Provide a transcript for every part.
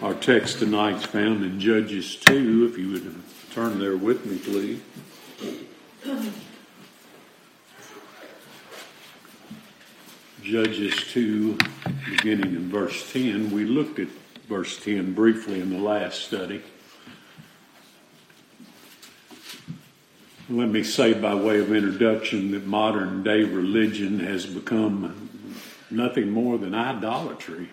Our text tonight's found in Judges 2. If you would turn there with me, please. Judges 2, beginning in verse 10. We looked at verse 10 briefly in the last study. Let me say, by way of introduction, that modern day religion has become nothing more than idolatry.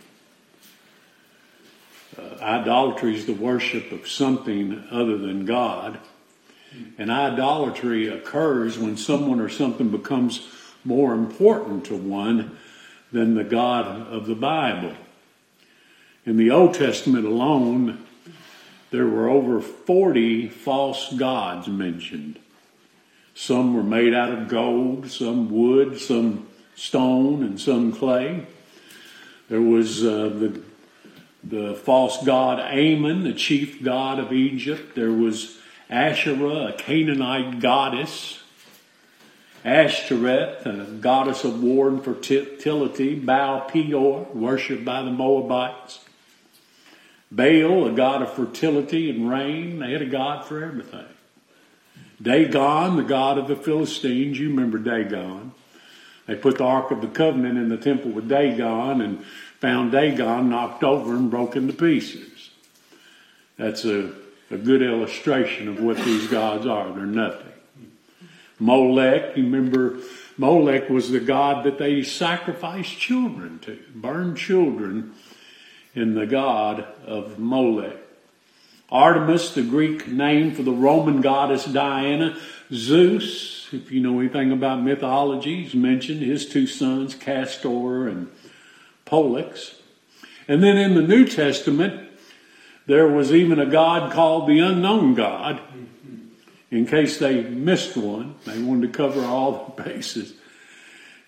Uh, idolatry is the worship of something other than God. And idolatry occurs when someone or something becomes more important to one than the God of the Bible. In the Old Testament alone, there were over 40 false gods mentioned. Some were made out of gold, some wood, some stone, and some clay. There was uh, the the false god Amon, the chief god of Egypt. There was Asherah, a Canaanite goddess. Ashtoreth, a goddess of war and fertility. Baal Peor, worshipped by the Moabites. Baal, a god of fertility and rain. They had a god for everything. Dagon, the god of the Philistines. You remember Dagon. They put the Ark of the Covenant in the temple with Dagon, and found Dagon knocked over and broken to pieces. That's a, a good illustration of what these gods are. They're nothing. Molech, you remember, Molech was the god that they sacrificed children to, burned children in the god of Molech. Artemis, the Greek name for the Roman goddess Diana. Zeus, if you know anything about mythology, he's mentioned his two sons, Castor and Pollux. And then in the New Testament, there was even a God called the unknown God. In case they missed one, they wanted to cover all the bases.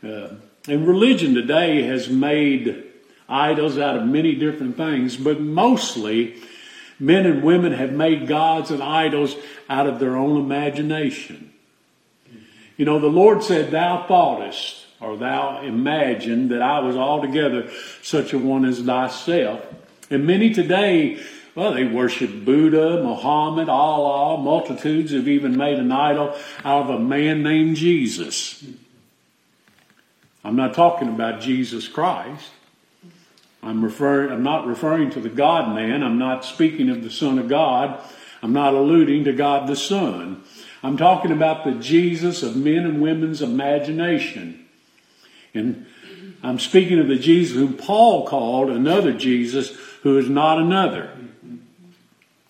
Uh, and religion today has made idols out of many different things, but mostly men and women have made gods and idols out of their own imagination. You know, the Lord said, Thou thoughtest or thou imagined that I was altogether such a one as thyself. And many today, well, they worship Buddha, Muhammad, Allah, multitudes have even made an idol out of a man named Jesus. I'm not talking about Jesus Christ. I'm referring, I'm not referring to the God man. I'm not speaking of the Son of God. I'm not alluding to God the Son. I'm talking about the Jesus of men and women's imagination. And I'm speaking of the Jesus whom Paul called another Jesus who is not another.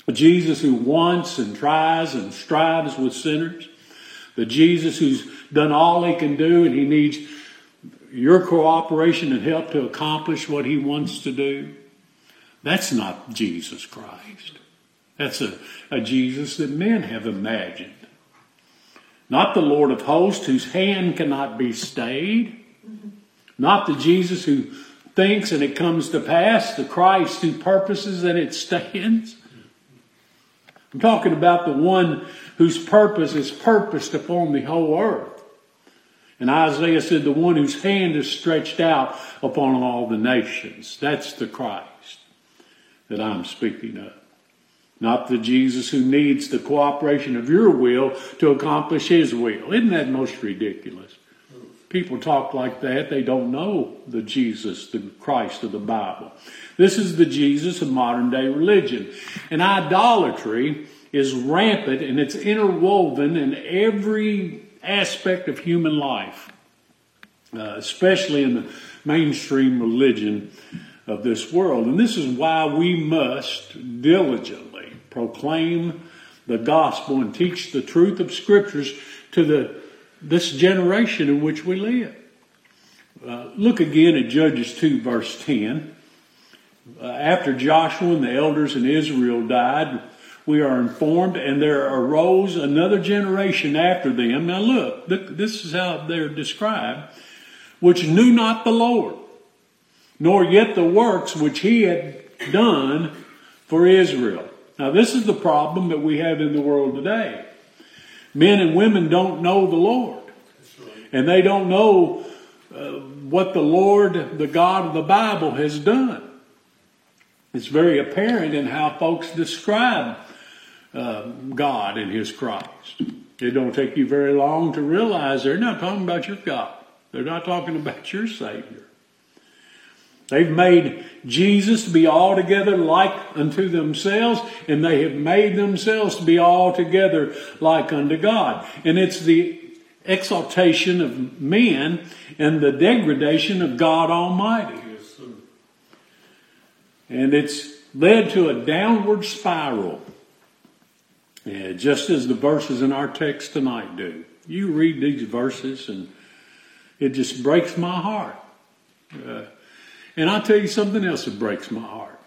A Jesus who wants and tries and strives with sinners. The Jesus who's done all he can do and he needs your cooperation and help to accomplish what he wants to do. That's not Jesus Christ. That's a, a Jesus that men have imagined. Not the Lord of hosts whose hand cannot be stayed not the Jesus who thinks and it comes to pass, the Christ who purposes and it stands. I'm talking about the one whose purpose is purposed upon the whole earth. And Isaiah said, the one whose hand is stretched out upon all the nations. That's the Christ that I'm speaking of. Not the Jesus who needs the cooperation of your will to accomplish his will. Isn't that most ridiculous? People talk like that, they don't know the Jesus, the Christ of the Bible. This is the Jesus of modern day religion. And idolatry is rampant and it's interwoven in every aspect of human life, uh, especially in the mainstream religion of this world. And this is why we must diligently proclaim the gospel and teach the truth of scriptures to the this generation in which we live. Uh, look again at Judges 2, verse 10. Uh, after Joshua and the elders in Israel died, we are informed, and there arose another generation after them. Now, look, this is how they're described, which knew not the Lord, nor yet the works which he had done for Israel. Now, this is the problem that we have in the world today. Men and women don't know the Lord. And they don't know uh, what the Lord, the God of the Bible, has done. It's very apparent in how folks describe uh, God and His Christ. It don't take you very long to realize they're not talking about your God. They're not talking about your Savior. They've made Jesus to be altogether like unto themselves, and they have made themselves to be altogether like unto God. And it's the exaltation of men and the degradation of God Almighty. and it's led to a downward spiral, yeah, just as the verses in our text tonight do. You read these verses, and it just breaks my heart. Uh, and I'll tell you something else that breaks my heart.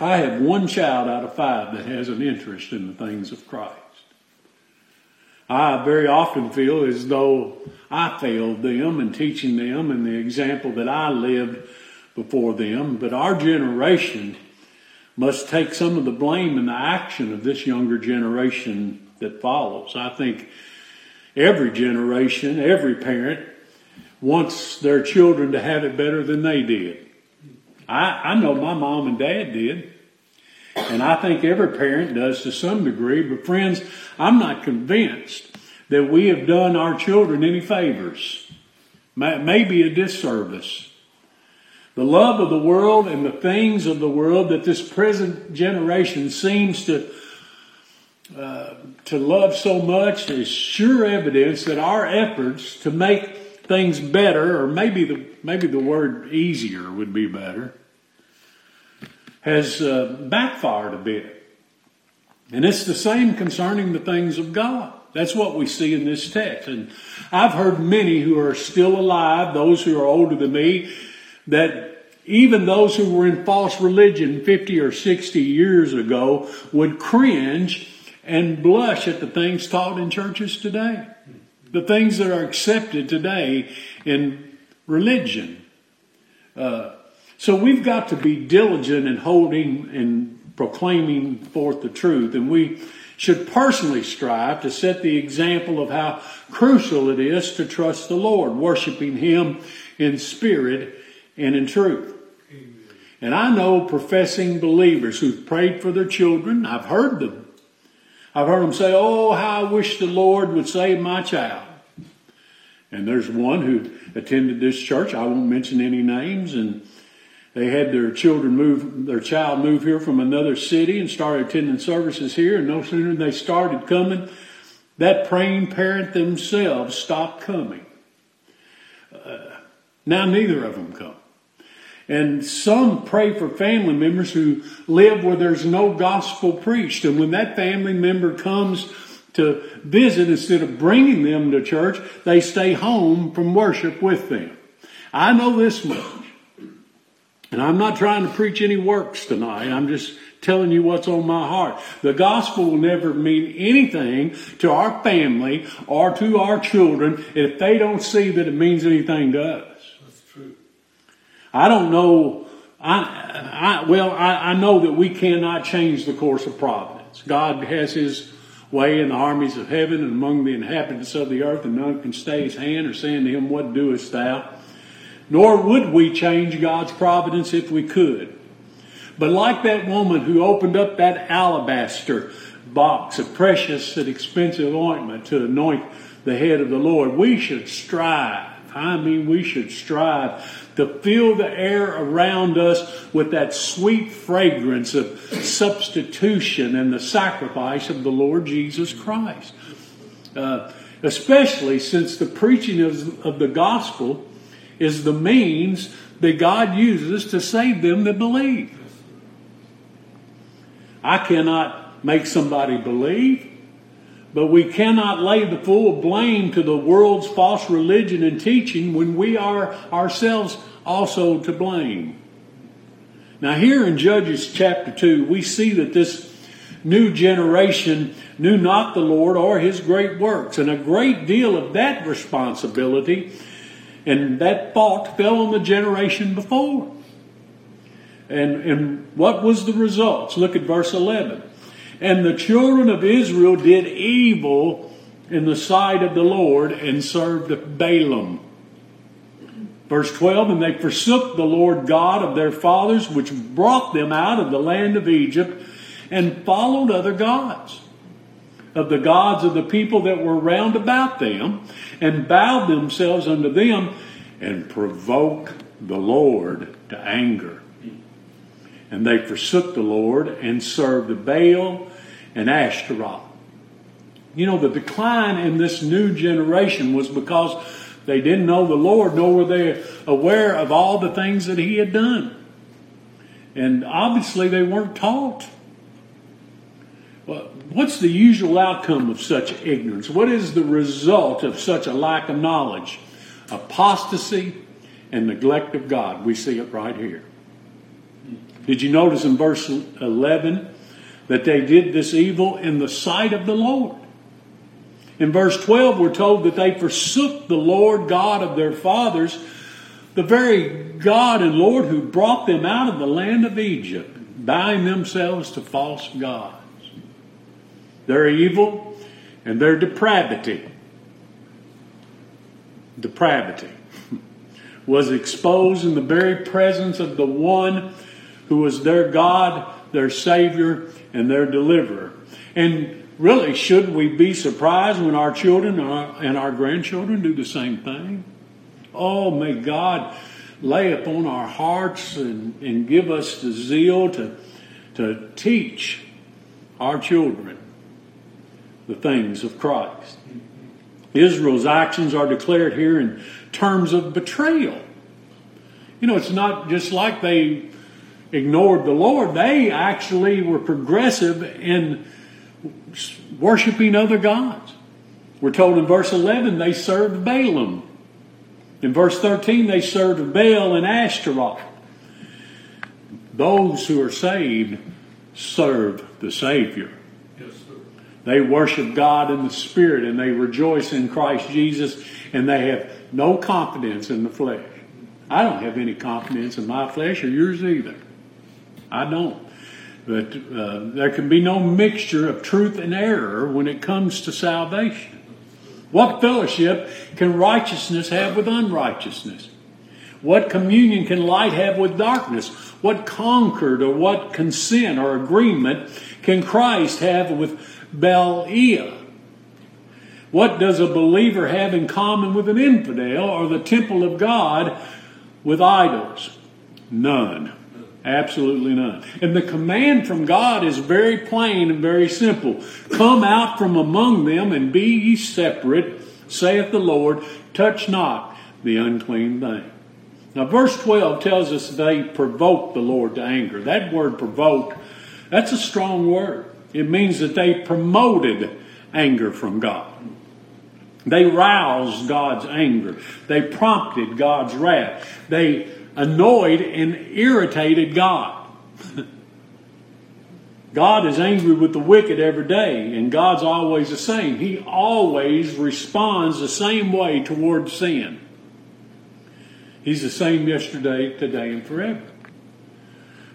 I have one child out of five that has an interest in the things of Christ. I very often feel as though I failed them in teaching them and the example that I lived before them, but our generation must take some of the blame and the action of this younger generation that follows. I think every generation, every parent wants their children to have it better than they did. I, I know my mom and dad did. And I think every parent does to some degree. But friends, I'm not convinced that we have done our children any favors. Maybe a disservice. The love of the world and the things of the world that this present generation seems to uh, to love so much is sure evidence that our efforts to make things better, or maybe the maybe the word easier would be better, has uh, backfired a bit. And it's the same concerning the things of God. That's what we see in this text. And I've heard many who are still alive, those who are older than me, that even those who were in false religion 50 or 60 years ago would cringe and blush at the things taught in churches today the things that are accepted today in religion. Uh, so we've got to be diligent in holding and proclaiming forth the truth, and we should personally strive to set the example of how crucial it is to trust the Lord, worshiping Him in spirit and in truth. And I know professing believers who've prayed for their children. I've heard them I've heard them say, Oh, how I wish the Lord would save my child. And there's one who attended this church. I won't mention any names. And they had their children move, their child move here from another city and started attending services here. And no sooner than they started coming, that praying parent themselves stopped coming. Uh, now neither of them come. And some pray for family members who live where there's no gospel preached. And when that family member comes to visit, instead of bringing them to church, they stay home from worship with them. I know this much. And I'm not trying to preach any works tonight. I'm just telling you what's on my heart. The gospel will never mean anything to our family or to our children if they don't see that it means anything to us. I don't know. I, I well, I, I know that we cannot change the course of providence. God has His way in the armies of heaven and among the inhabitants of the earth, and none can stay His hand or say unto Him, "What doest Thou?" Nor would we change God's providence if we could. But like that woman who opened up that alabaster box of precious and expensive ointment to anoint the head of the Lord, we should strive. I mean, we should strive to fill the air around us with that sweet fragrance of substitution and the sacrifice of the Lord Jesus Christ. Uh, especially since the preaching of, of the gospel is the means that God uses to save them that believe. I cannot make somebody believe. But we cannot lay the full blame to the world's false religion and teaching when we are ourselves also to blame. Now, here in Judges chapter 2, we see that this new generation knew not the Lord or his great works, and a great deal of that responsibility and that fault fell on the generation before. And, and what was the results? Look at verse 11. And the children of Israel did evil in the sight of the Lord and served Baalim. Verse 12, and they forsook the Lord God of their fathers, which brought them out of the land of Egypt, and followed other gods of the gods of the people that were round about them, and bowed themselves unto them, and provoked the Lord to anger. And they forsook the Lord and served Baal and Ashtaroth. You know, the decline in this new generation was because they didn't know the Lord, nor were they aware of all the things that He had done. And obviously, they weren't taught. Well, what's the usual outcome of such ignorance? What is the result of such a lack of knowledge? Apostasy and neglect of God. We see it right here. Did you notice in verse 11 that they did this evil in the sight of the Lord? In verse 12, we're told that they forsook the Lord God of their fathers, the very God and Lord who brought them out of the land of Egypt, bowing themselves to false gods. Their evil and their depravity, depravity, was exposed in the very presence of the one who was their God, their Savior, and their deliverer. And really, should we be surprised when our children and our grandchildren do the same thing? Oh, may God lay upon our hearts and, and give us the zeal to, to teach our children the things of Christ. Israel's actions are declared here in terms of betrayal. You know, it's not just like they ignored the Lord, they actually were progressive in worshiping other gods. We're told in verse 11 they served Baalim. In verse 13 they served Baal and Ashtaroth. Those who are saved serve the Savior. Yes, sir. they worship God in the Spirit and they rejoice in Christ Jesus and they have no confidence in the flesh. I don't have any confidence in my flesh or yours either. I don't. But uh, there can be no mixture of truth and error when it comes to salvation. What fellowship can righteousness have with unrighteousness? What communion can light have with darkness? What concord or what consent or agreement can Christ have with Belial? What does a believer have in common with an infidel or the temple of God with idols? None. Absolutely none. And the command from God is very plain and very simple. Come out from among them and be ye separate, saith the Lord, touch not the unclean thing. Now, verse 12 tells us they provoked the Lord to anger. That word provoked, that's a strong word. It means that they promoted anger from God. They roused God's anger. They prompted God's wrath. They annoyed and irritated God. God is angry with the wicked every day, and God's always the same. He always responds the same way toward sin. He's the same yesterday, today, and forever.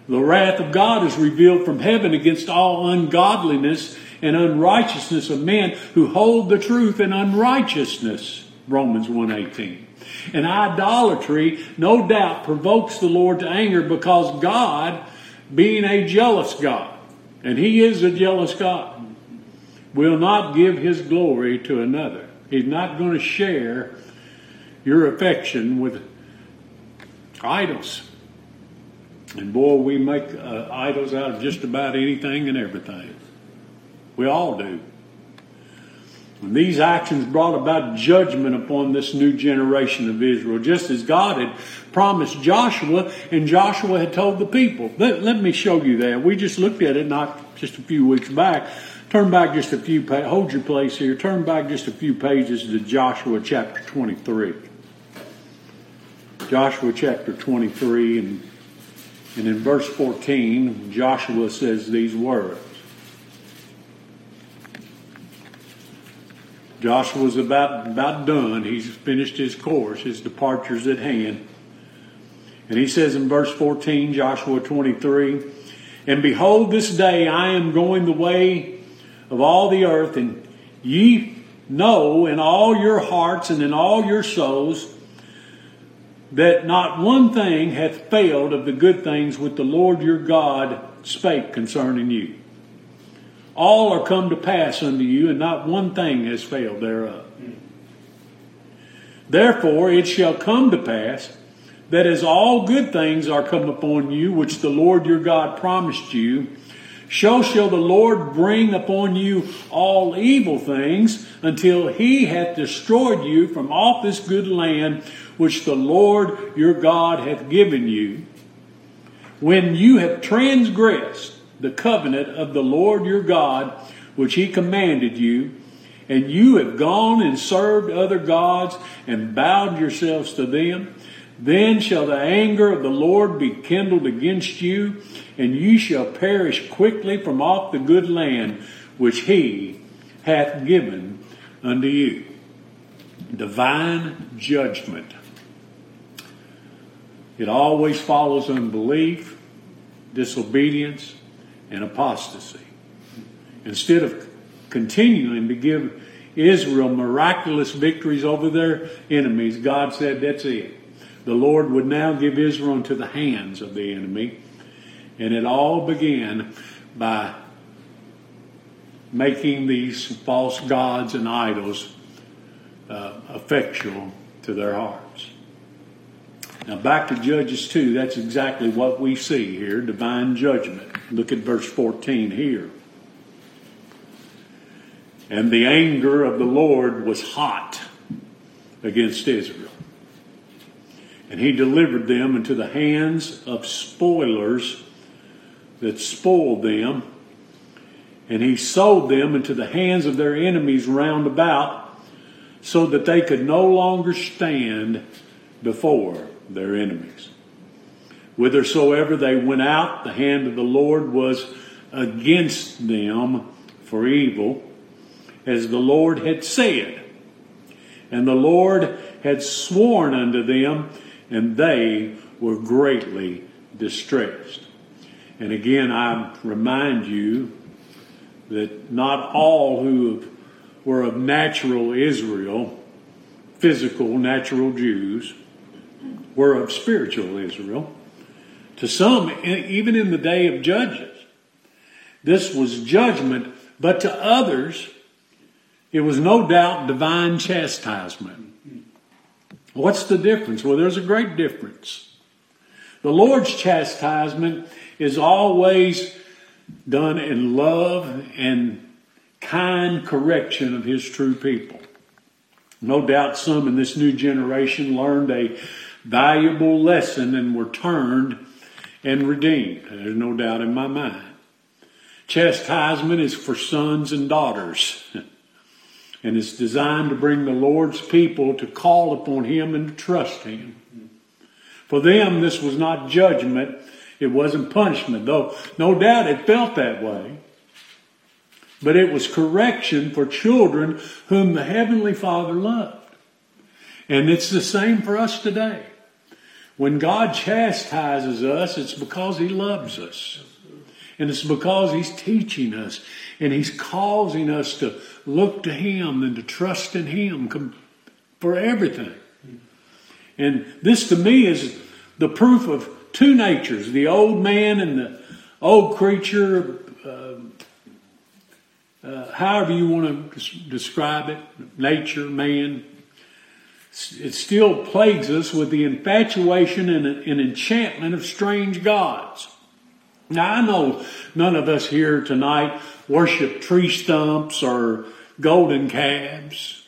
The wrath of God is revealed from heaven against all ungodliness and unrighteousness of men who hold the truth in unrighteousness. Romans 118. And idolatry, no doubt, provokes the Lord to anger because God, being a jealous God, and He is a jealous God, will not give His glory to another. He's not going to share your affection with idols. And boy, we make uh, idols out of just about anything and everything. We all do. And these actions brought about judgment upon this new generation of Israel, just as God had promised Joshua, and Joshua had told the people. Let, let me show you that. We just looked at it not just a few weeks back. Turn back just a few pages. Hold your place here. Turn back just a few pages to Joshua chapter 23. Joshua chapter 23, and, and in verse 14, Joshua says these words. Joshua's about, about done. He's finished his course. His departure's at hand. And he says in verse 14, Joshua 23, And behold, this day I am going the way of all the earth, and ye know in all your hearts and in all your souls that not one thing hath failed of the good things which the Lord your God spake concerning you. All are come to pass unto you, and not one thing has failed thereof. Therefore it shall come to pass that as all good things are come upon you, which the Lord your God promised you, so shall the Lord bring upon you all evil things until he hath destroyed you from off this good land which the Lord your God hath given you. When you have transgressed the covenant of the Lord your God, which he commanded you, and you have gone and served other gods and bowed yourselves to them, then shall the anger of the Lord be kindled against you, and you shall perish quickly from off the good land which he hath given unto you. Divine judgment. It always follows unbelief, disobedience, and apostasy. Instead of continuing to give Israel miraculous victories over their enemies, God said, That's it. The Lord would now give Israel into the hands of the enemy. And it all began by making these false gods and idols uh, effectual to their hearts. Now, back to Judges 2, that's exactly what we see here divine judgment. Look at verse 14 here. And the anger of the Lord was hot against Israel. And he delivered them into the hands of spoilers that spoiled them. And he sold them into the hands of their enemies round about so that they could no longer stand before their enemies. Whithersoever they went out, the hand of the Lord was against them for evil as the Lord had said. And the Lord had sworn unto them, and they were greatly distressed. And again, I remind you that not all who were of natural Israel, physical, natural Jews, were of spiritual Israel. To some, even in the day of Judges, this was judgment, but to others, it was no doubt divine chastisement. What's the difference? Well, there's a great difference. The Lord's chastisement is always done in love and kind correction of His true people. No doubt some in this new generation learned a valuable lesson and were turned and redeemed. There's no doubt in my mind. Chastisement is for sons and daughters. and it's designed to bring the Lord's people to call upon Him and to trust Him. For them, this was not judgment, it wasn't punishment, though no doubt it felt that way. But it was correction for children whom the Heavenly Father loved. And it's the same for us today. When God chastises us, it's because He loves us. And it's because He's teaching us and He's causing us to look to Him and to trust in Him for everything. And this to me is the proof of two natures the old man and the old creature, uh, uh, however you want to describe it nature, man. It still plagues us with the infatuation and, enchantment of strange gods. Now, I know none of us here tonight worship tree stumps or golden calves.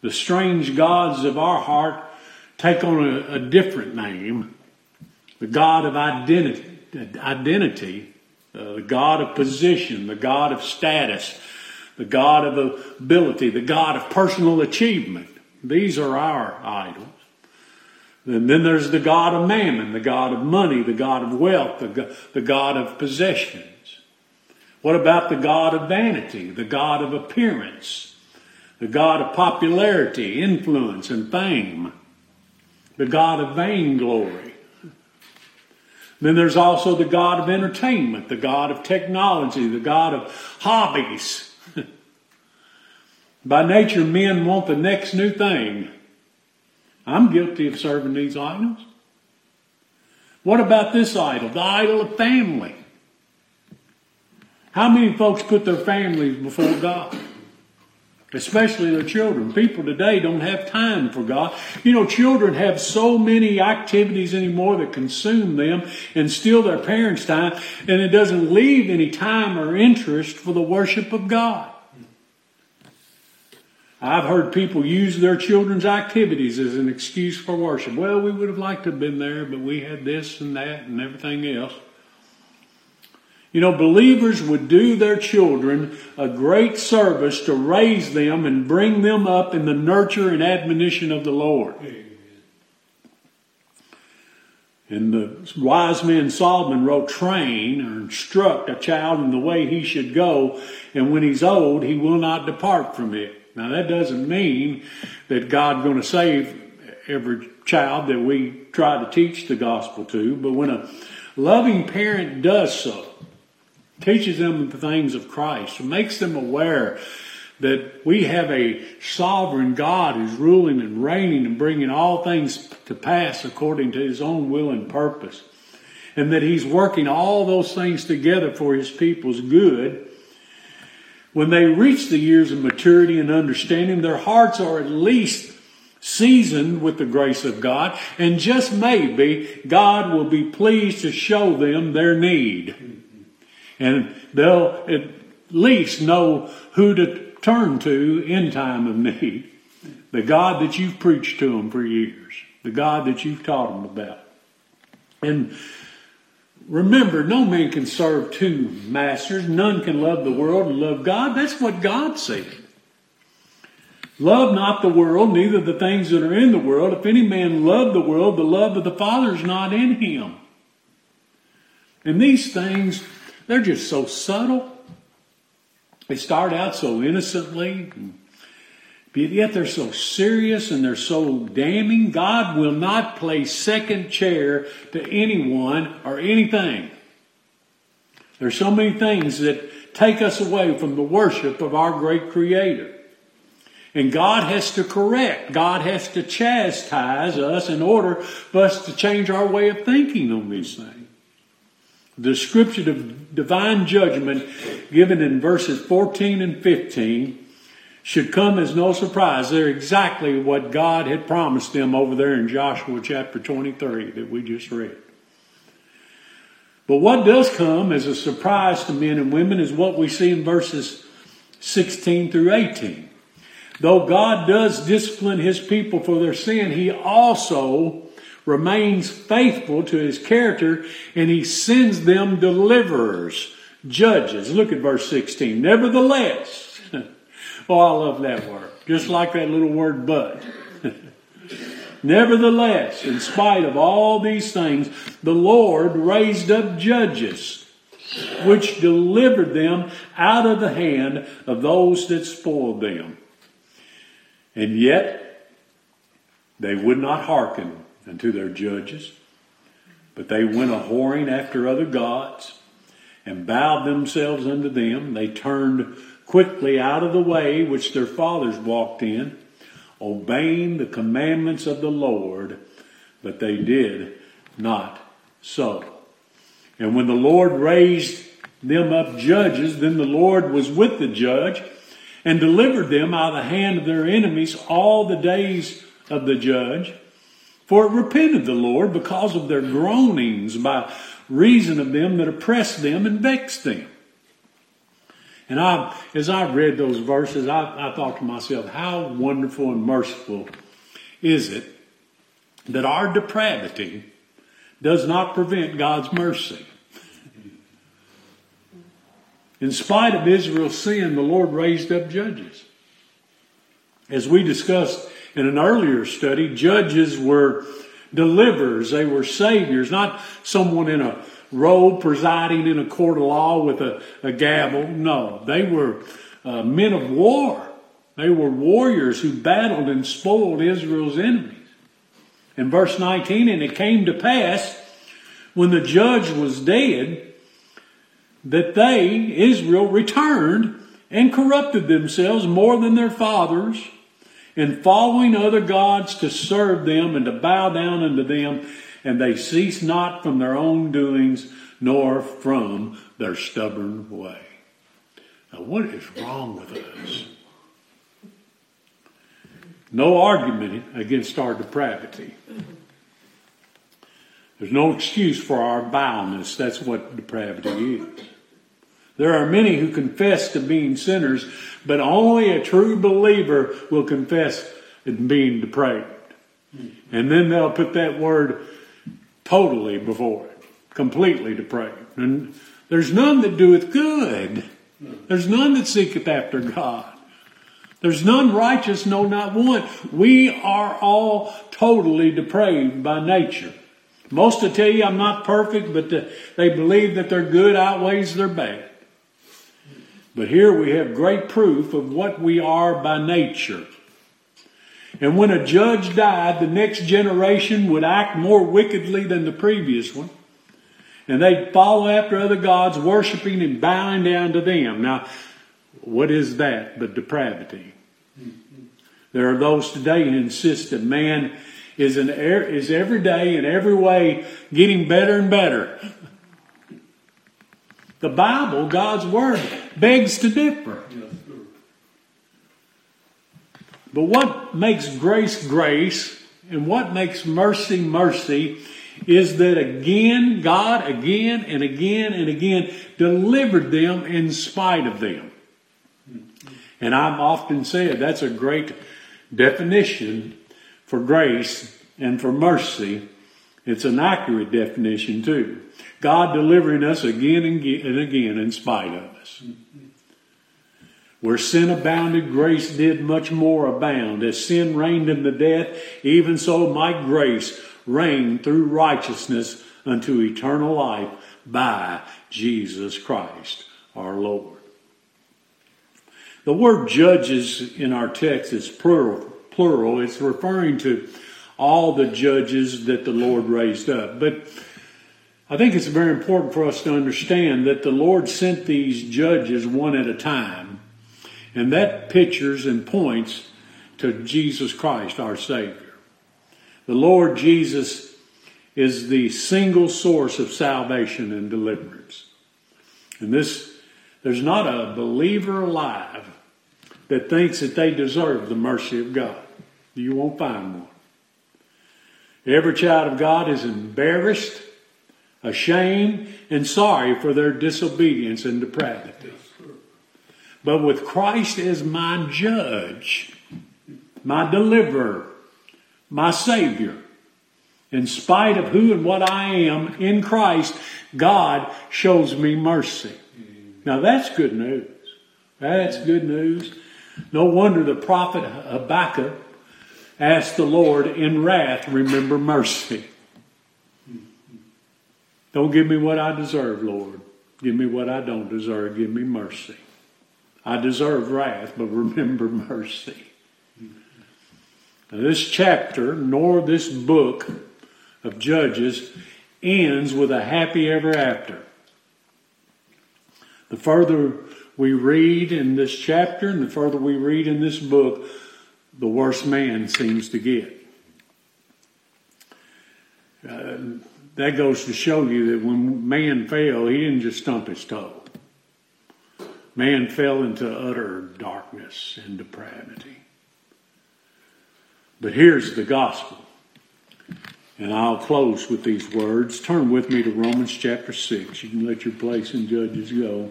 The strange gods of our heart take on a, a different name. The God of identity, identity uh, the God of position, the God of status, the God of ability, the God of personal achievement. These are our idols. And then there's the God of mammon, the God of money, the God of wealth, the, the God of possessions. What about the God of vanity, the God of appearance, the God of popularity, influence, and fame, the God of vainglory? Then there's also the God of entertainment, the God of technology, the God of hobbies. By nature, men want the next new thing. I'm guilty of serving these idols. What about this idol? The idol of family. How many folks put their families before God? Especially their children. People today don't have time for God. You know, children have so many activities anymore that consume them and steal their parents' time, and it doesn't leave any time or interest for the worship of God. I've heard people use their children's activities as an excuse for worship. Well, we would have liked to have been there, but we had this and that and everything else. You know, believers would do their children a great service to raise them and bring them up in the nurture and admonition of the Lord. And the wise man Solomon wrote, train or instruct a child in the way he should go, and when he's old, he will not depart from it. Now that doesn't mean that God's going to save every child that we try to teach the gospel to, but when a loving parent does so, teaches them the things of Christ, makes them aware that we have a sovereign God who's ruling and reigning and bringing all things to pass according to his own will and purpose. And that he's working all those things together for his people's good. When they reach the years of maturity and understanding, their hearts are at least seasoned with the grace of God, and just maybe God will be pleased to show them their need. And they'll at least know who to turn to in time of need. The God that you've preached to them for years. The God that you've taught them about. And remember, no man can serve two masters. None can love the world and love God. That's what God said. Love not the world, neither the things that are in the world. If any man love the world, the love of the Father is not in him. And these things they're just so subtle. They start out so innocently, but yet they're so serious and they're so damning. God will not play second chair to anyone or anything. There's so many things that take us away from the worship of our great Creator. And God has to correct, God has to chastise us in order for us to change our way of thinking on these things. The description of divine judgment given in verses 14 and 15 should come as no surprise. They're exactly what God had promised them over there in Joshua chapter 23 that we just read. But what does come as a surprise to men and women is what we see in verses 16 through 18. Though God does discipline his people for their sin, he also remains faithful to his character and he sends them deliverers, judges. Look at verse 16. Nevertheless, oh, I love that word. Just like that little word but. Nevertheless, in spite of all these things, the Lord raised up judges, which delivered them out of the hand of those that spoiled them. And yet, they would not hearken unto their judges. But they went a whoring after other gods and bowed themselves unto them. They turned quickly out of the way which their fathers walked in, obeying the commandments of the Lord, but they did not so. And when the Lord raised them up judges, then the Lord was with the judge and delivered them out of the hand of their enemies all the days of the judge. For it repented the Lord because of their groanings by reason of them that oppressed them and vexed them. And I, as I read those verses, I, I thought to myself, how wonderful and merciful is it that our depravity does not prevent God's mercy. In spite of Israel's sin, the Lord raised up judges. As we discussed in an earlier study, judges were deliverers, they were saviors, not someone in a robe presiding in a court of law with a, a gavel. No, they were uh, men of war. They were warriors who battled and spoiled Israel's enemies. In verse 19, and it came to pass when the judge was dead that they, Israel, returned and corrupted themselves more than their fathers in following other gods to serve them and to bow down unto them, and they cease not from their own doings, nor from their stubborn way. Now, what is wrong with us? No argument against our depravity. There's no excuse for our vileness. That's what depravity is. There are many who confess to being sinners, but only a true believer will confess to being depraved. And then they'll put that word totally before it, completely depraved. And there's none that doeth good. There's none that seeketh after God. There's none righteous, no, not one. We are all totally depraved by nature. Most will tell you I'm not perfect, but the, they believe that their good outweighs their bad. But here we have great proof of what we are by nature. And when a judge died, the next generation would act more wickedly than the previous one. And they'd follow after other gods, worshiping and bowing down to them. Now, what is that but depravity? There are those today who insist that man is, an, er, is every day in every way getting better and better. The Bible, God's Word, begs to differ. But what makes grace grace and what makes mercy mercy is that again, God again and again and again delivered them in spite of them. And I've often said that's a great definition for grace and for mercy. It's an accurate definition too. God delivering us again and again in spite of us. Where sin abounded, grace did much more abound. As sin reigned in the death, even so might grace reign through righteousness unto eternal life by Jesus Christ our Lord. The word judges in our text is plural. plural. It's referring to all the judges that the Lord raised up. But I think it's very important for us to understand that the Lord sent these judges one at a time. And that pictures and points to Jesus Christ, our Savior. The Lord Jesus is the single source of salvation and deliverance. And this, there's not a believer alive that thinks that they deserve the mercy of God. You won't find one. Every child of God is embarrassed, ashamed, and sorry for their disobedience and depravity. But with Christ as my judge, my deliverer, my Savior, in spite of who and what I am in Christ, God shows me mercy. Now that's good news. That's good news. No wonder the prophet Habakkuk asked the Lord in wrath, remember mercy. Don't give me what I deserve, Lord. Give me what I don't deserve. Give me mercy. I deserve wrath, but remember mercy. Now, this chapter, nor this book of Judges, ends with a happy ever after. The further we read in this chapter and the further we read in this book, the worse man seems to get. Uh, that goes to show you that when man fell, he didn't just stump his toe. Man fell into utter darkness and depravity. But here's the gospel. And I'll close with these words. Turn with me to Romans chapter 6. You can let your place in Judges go.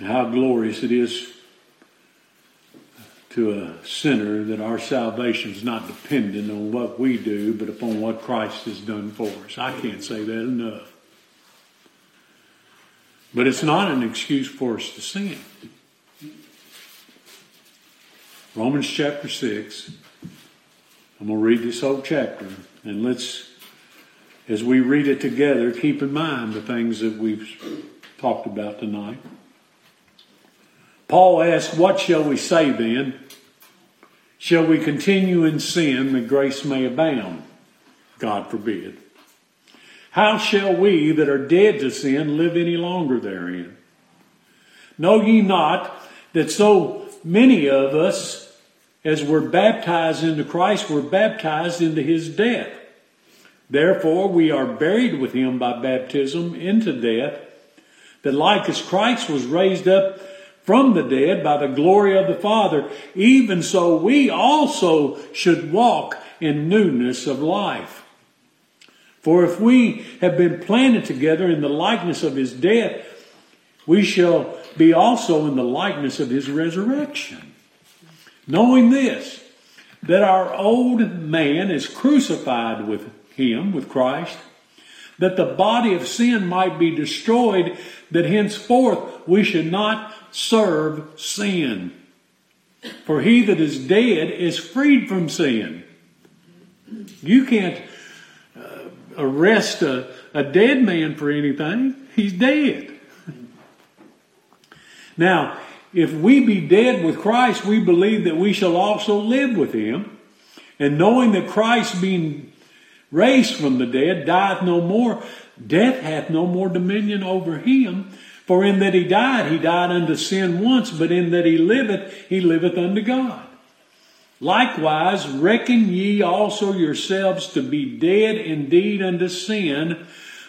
How glorious it is to a sinner that our salvation is not dependent on what we do, but upon what Christ has done for us. I can't say that enough. But it's not an excuse for us to sin. Romans chapter 6. I'm going to read this whole chapter, and let's, as we read it together, keep in mind the things that we've talked about tonight. Paul asked, What shall we say then? Shall we continue in sin that grace may abound? God forbid. How shall we that are dead to sin live any longer therein? Know ye not that so many of us, as we're baptized into Christ, we're baptized into his death. Therefore, we are buried with him by baptism into death, that like as Christ was raised up from the dead by the glory of the Father, even so we also should walk in newness of life. For if we have been planted together in the likeness of his death, we shall be also in the likeness of his resurrection. Knowing this, that our old man is crucified with him, with Christ, that the body of sin might be destroyed, that henceforth we should not serve sin. For he that is dead is freed from sin. You can't arrest a, a dead man for anything. He's dead. Now, if we be dead with Christ, we believe that we shall also live with him. And knowing that Christ being raised from the dead dieth no more, death hath no more dominion over him. For in that he died, he died unto sin once, but in that he liveth, he liveth unto God. Likewise, reckon ye also yourselves to be dead indeed unto sin,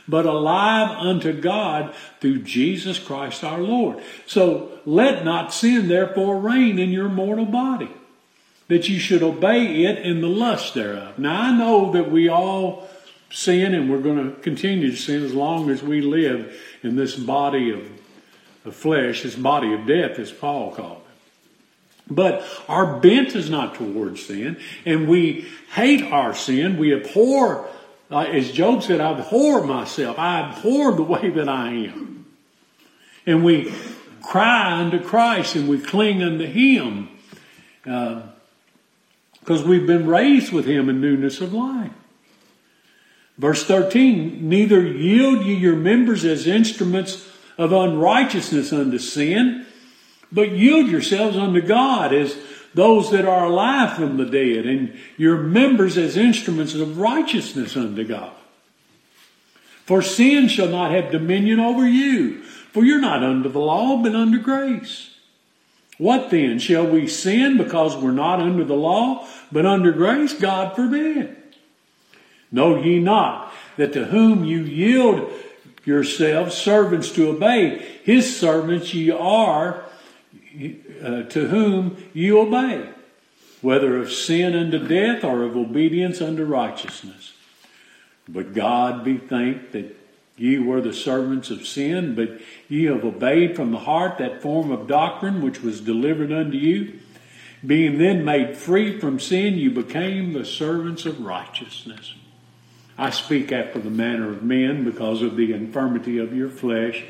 but alive unto God through Jesus Christ our Lord. So let not sin therefore reign in your mortal body, that you should obey it in the lust thereof. Now I know that we all sin and we're going to continue to sin as long as we live in this body of, of flesh, this body of death, as Paul called it. But our bent is not towards sin, and we hate our sin. We abhor, uh, as Job said, I abhor myself. I abhor the way that I am. And we cry unto Christ and we cling unto Him because uh, we've been raised with Him in newness of life. Verse 13, neither yield ye your members as instruments of unrighteousness unto sin, but yield yourselves unto God as those that are alive from the dead, and your members as instruments of righteousness unto God. For sin shall not have dominion over you, for you're not under the law, but under grace. What then? Shall we sin because we're not under the law, but under grace? God forbid. Know ye not that to whom you yield yourselves servants to obey, his servants ye are uh, to whom you obey, whether of sin unto death or of obedience unto righteousness. But God be thanked that ye were the servants of sin, but ye have obeyed from the heart that form of doctrine which was delivered unto you. Being then made free from sin, you became the servants of righteousness. I speak after the manner of men because of the infirmity of your flesh.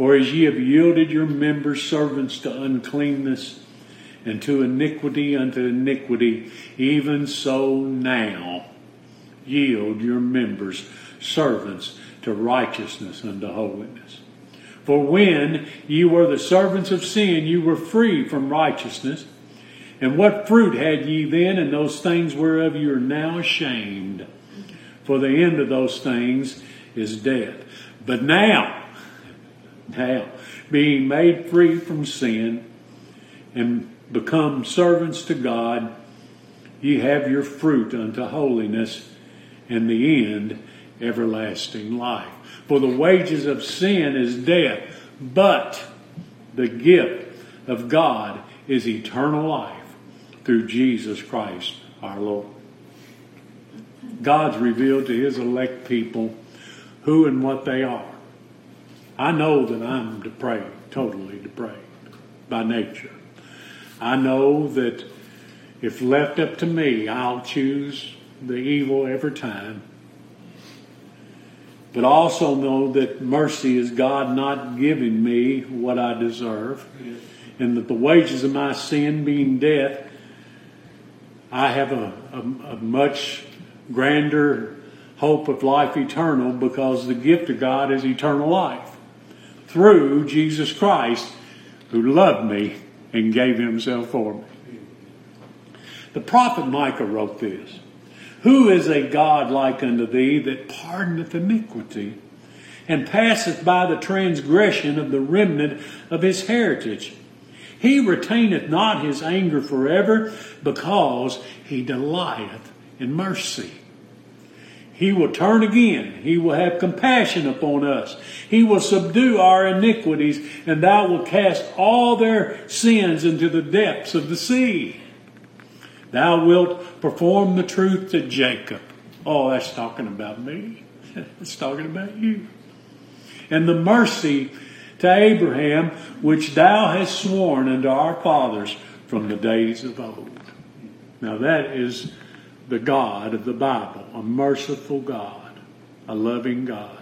For as ye have yielded your members servants to uncleanness, and to iniquity unto iniquity, even so now yield your members servants to righteousness unto holiness. For when ye were the servants of sin, you were free from righteousness. And what fruit had ye then in those things whereof you are now ashamed? For the end of those things is death. But now, now, being made free from sin and become servants to God, ye have your fruit unto holiness, and the end everlasting life. For the wages of sin is death, but the gift of God is eternal life through Jesus Christ our Lord. God's revealed to his elect people who and what they are. I know that I'm depraved, totally depraved by nature. I know that if left up to me, I'll choose the evil every time. But also know that mercy is God not giving me what I deserve, and that the wages of my sin being death, I have a, a, a much grander hope of life eternal because the gift of God is eternal life through Jesus Christ who loved me and gave himself for me. The prophet Micah wrote this Who is a God like unto thee that pardoneth iniquity and passeth by the transgression of the remnant of his heritage? He retaineth not his anger forever, because he delighteth in mercy. He will turn again. He will have compassion upon us. He will subdue our iniquities, and thou wilt cast all their sins into the depths of the sea. Thou wilt perform the truth to Jacob. Oh, that's talking about me. It's talking about you. And the mercy to Abraham, which thou hast sworn unto our fathers from the days of old. Now that is the God of the Bible, a merciful God, a loving God.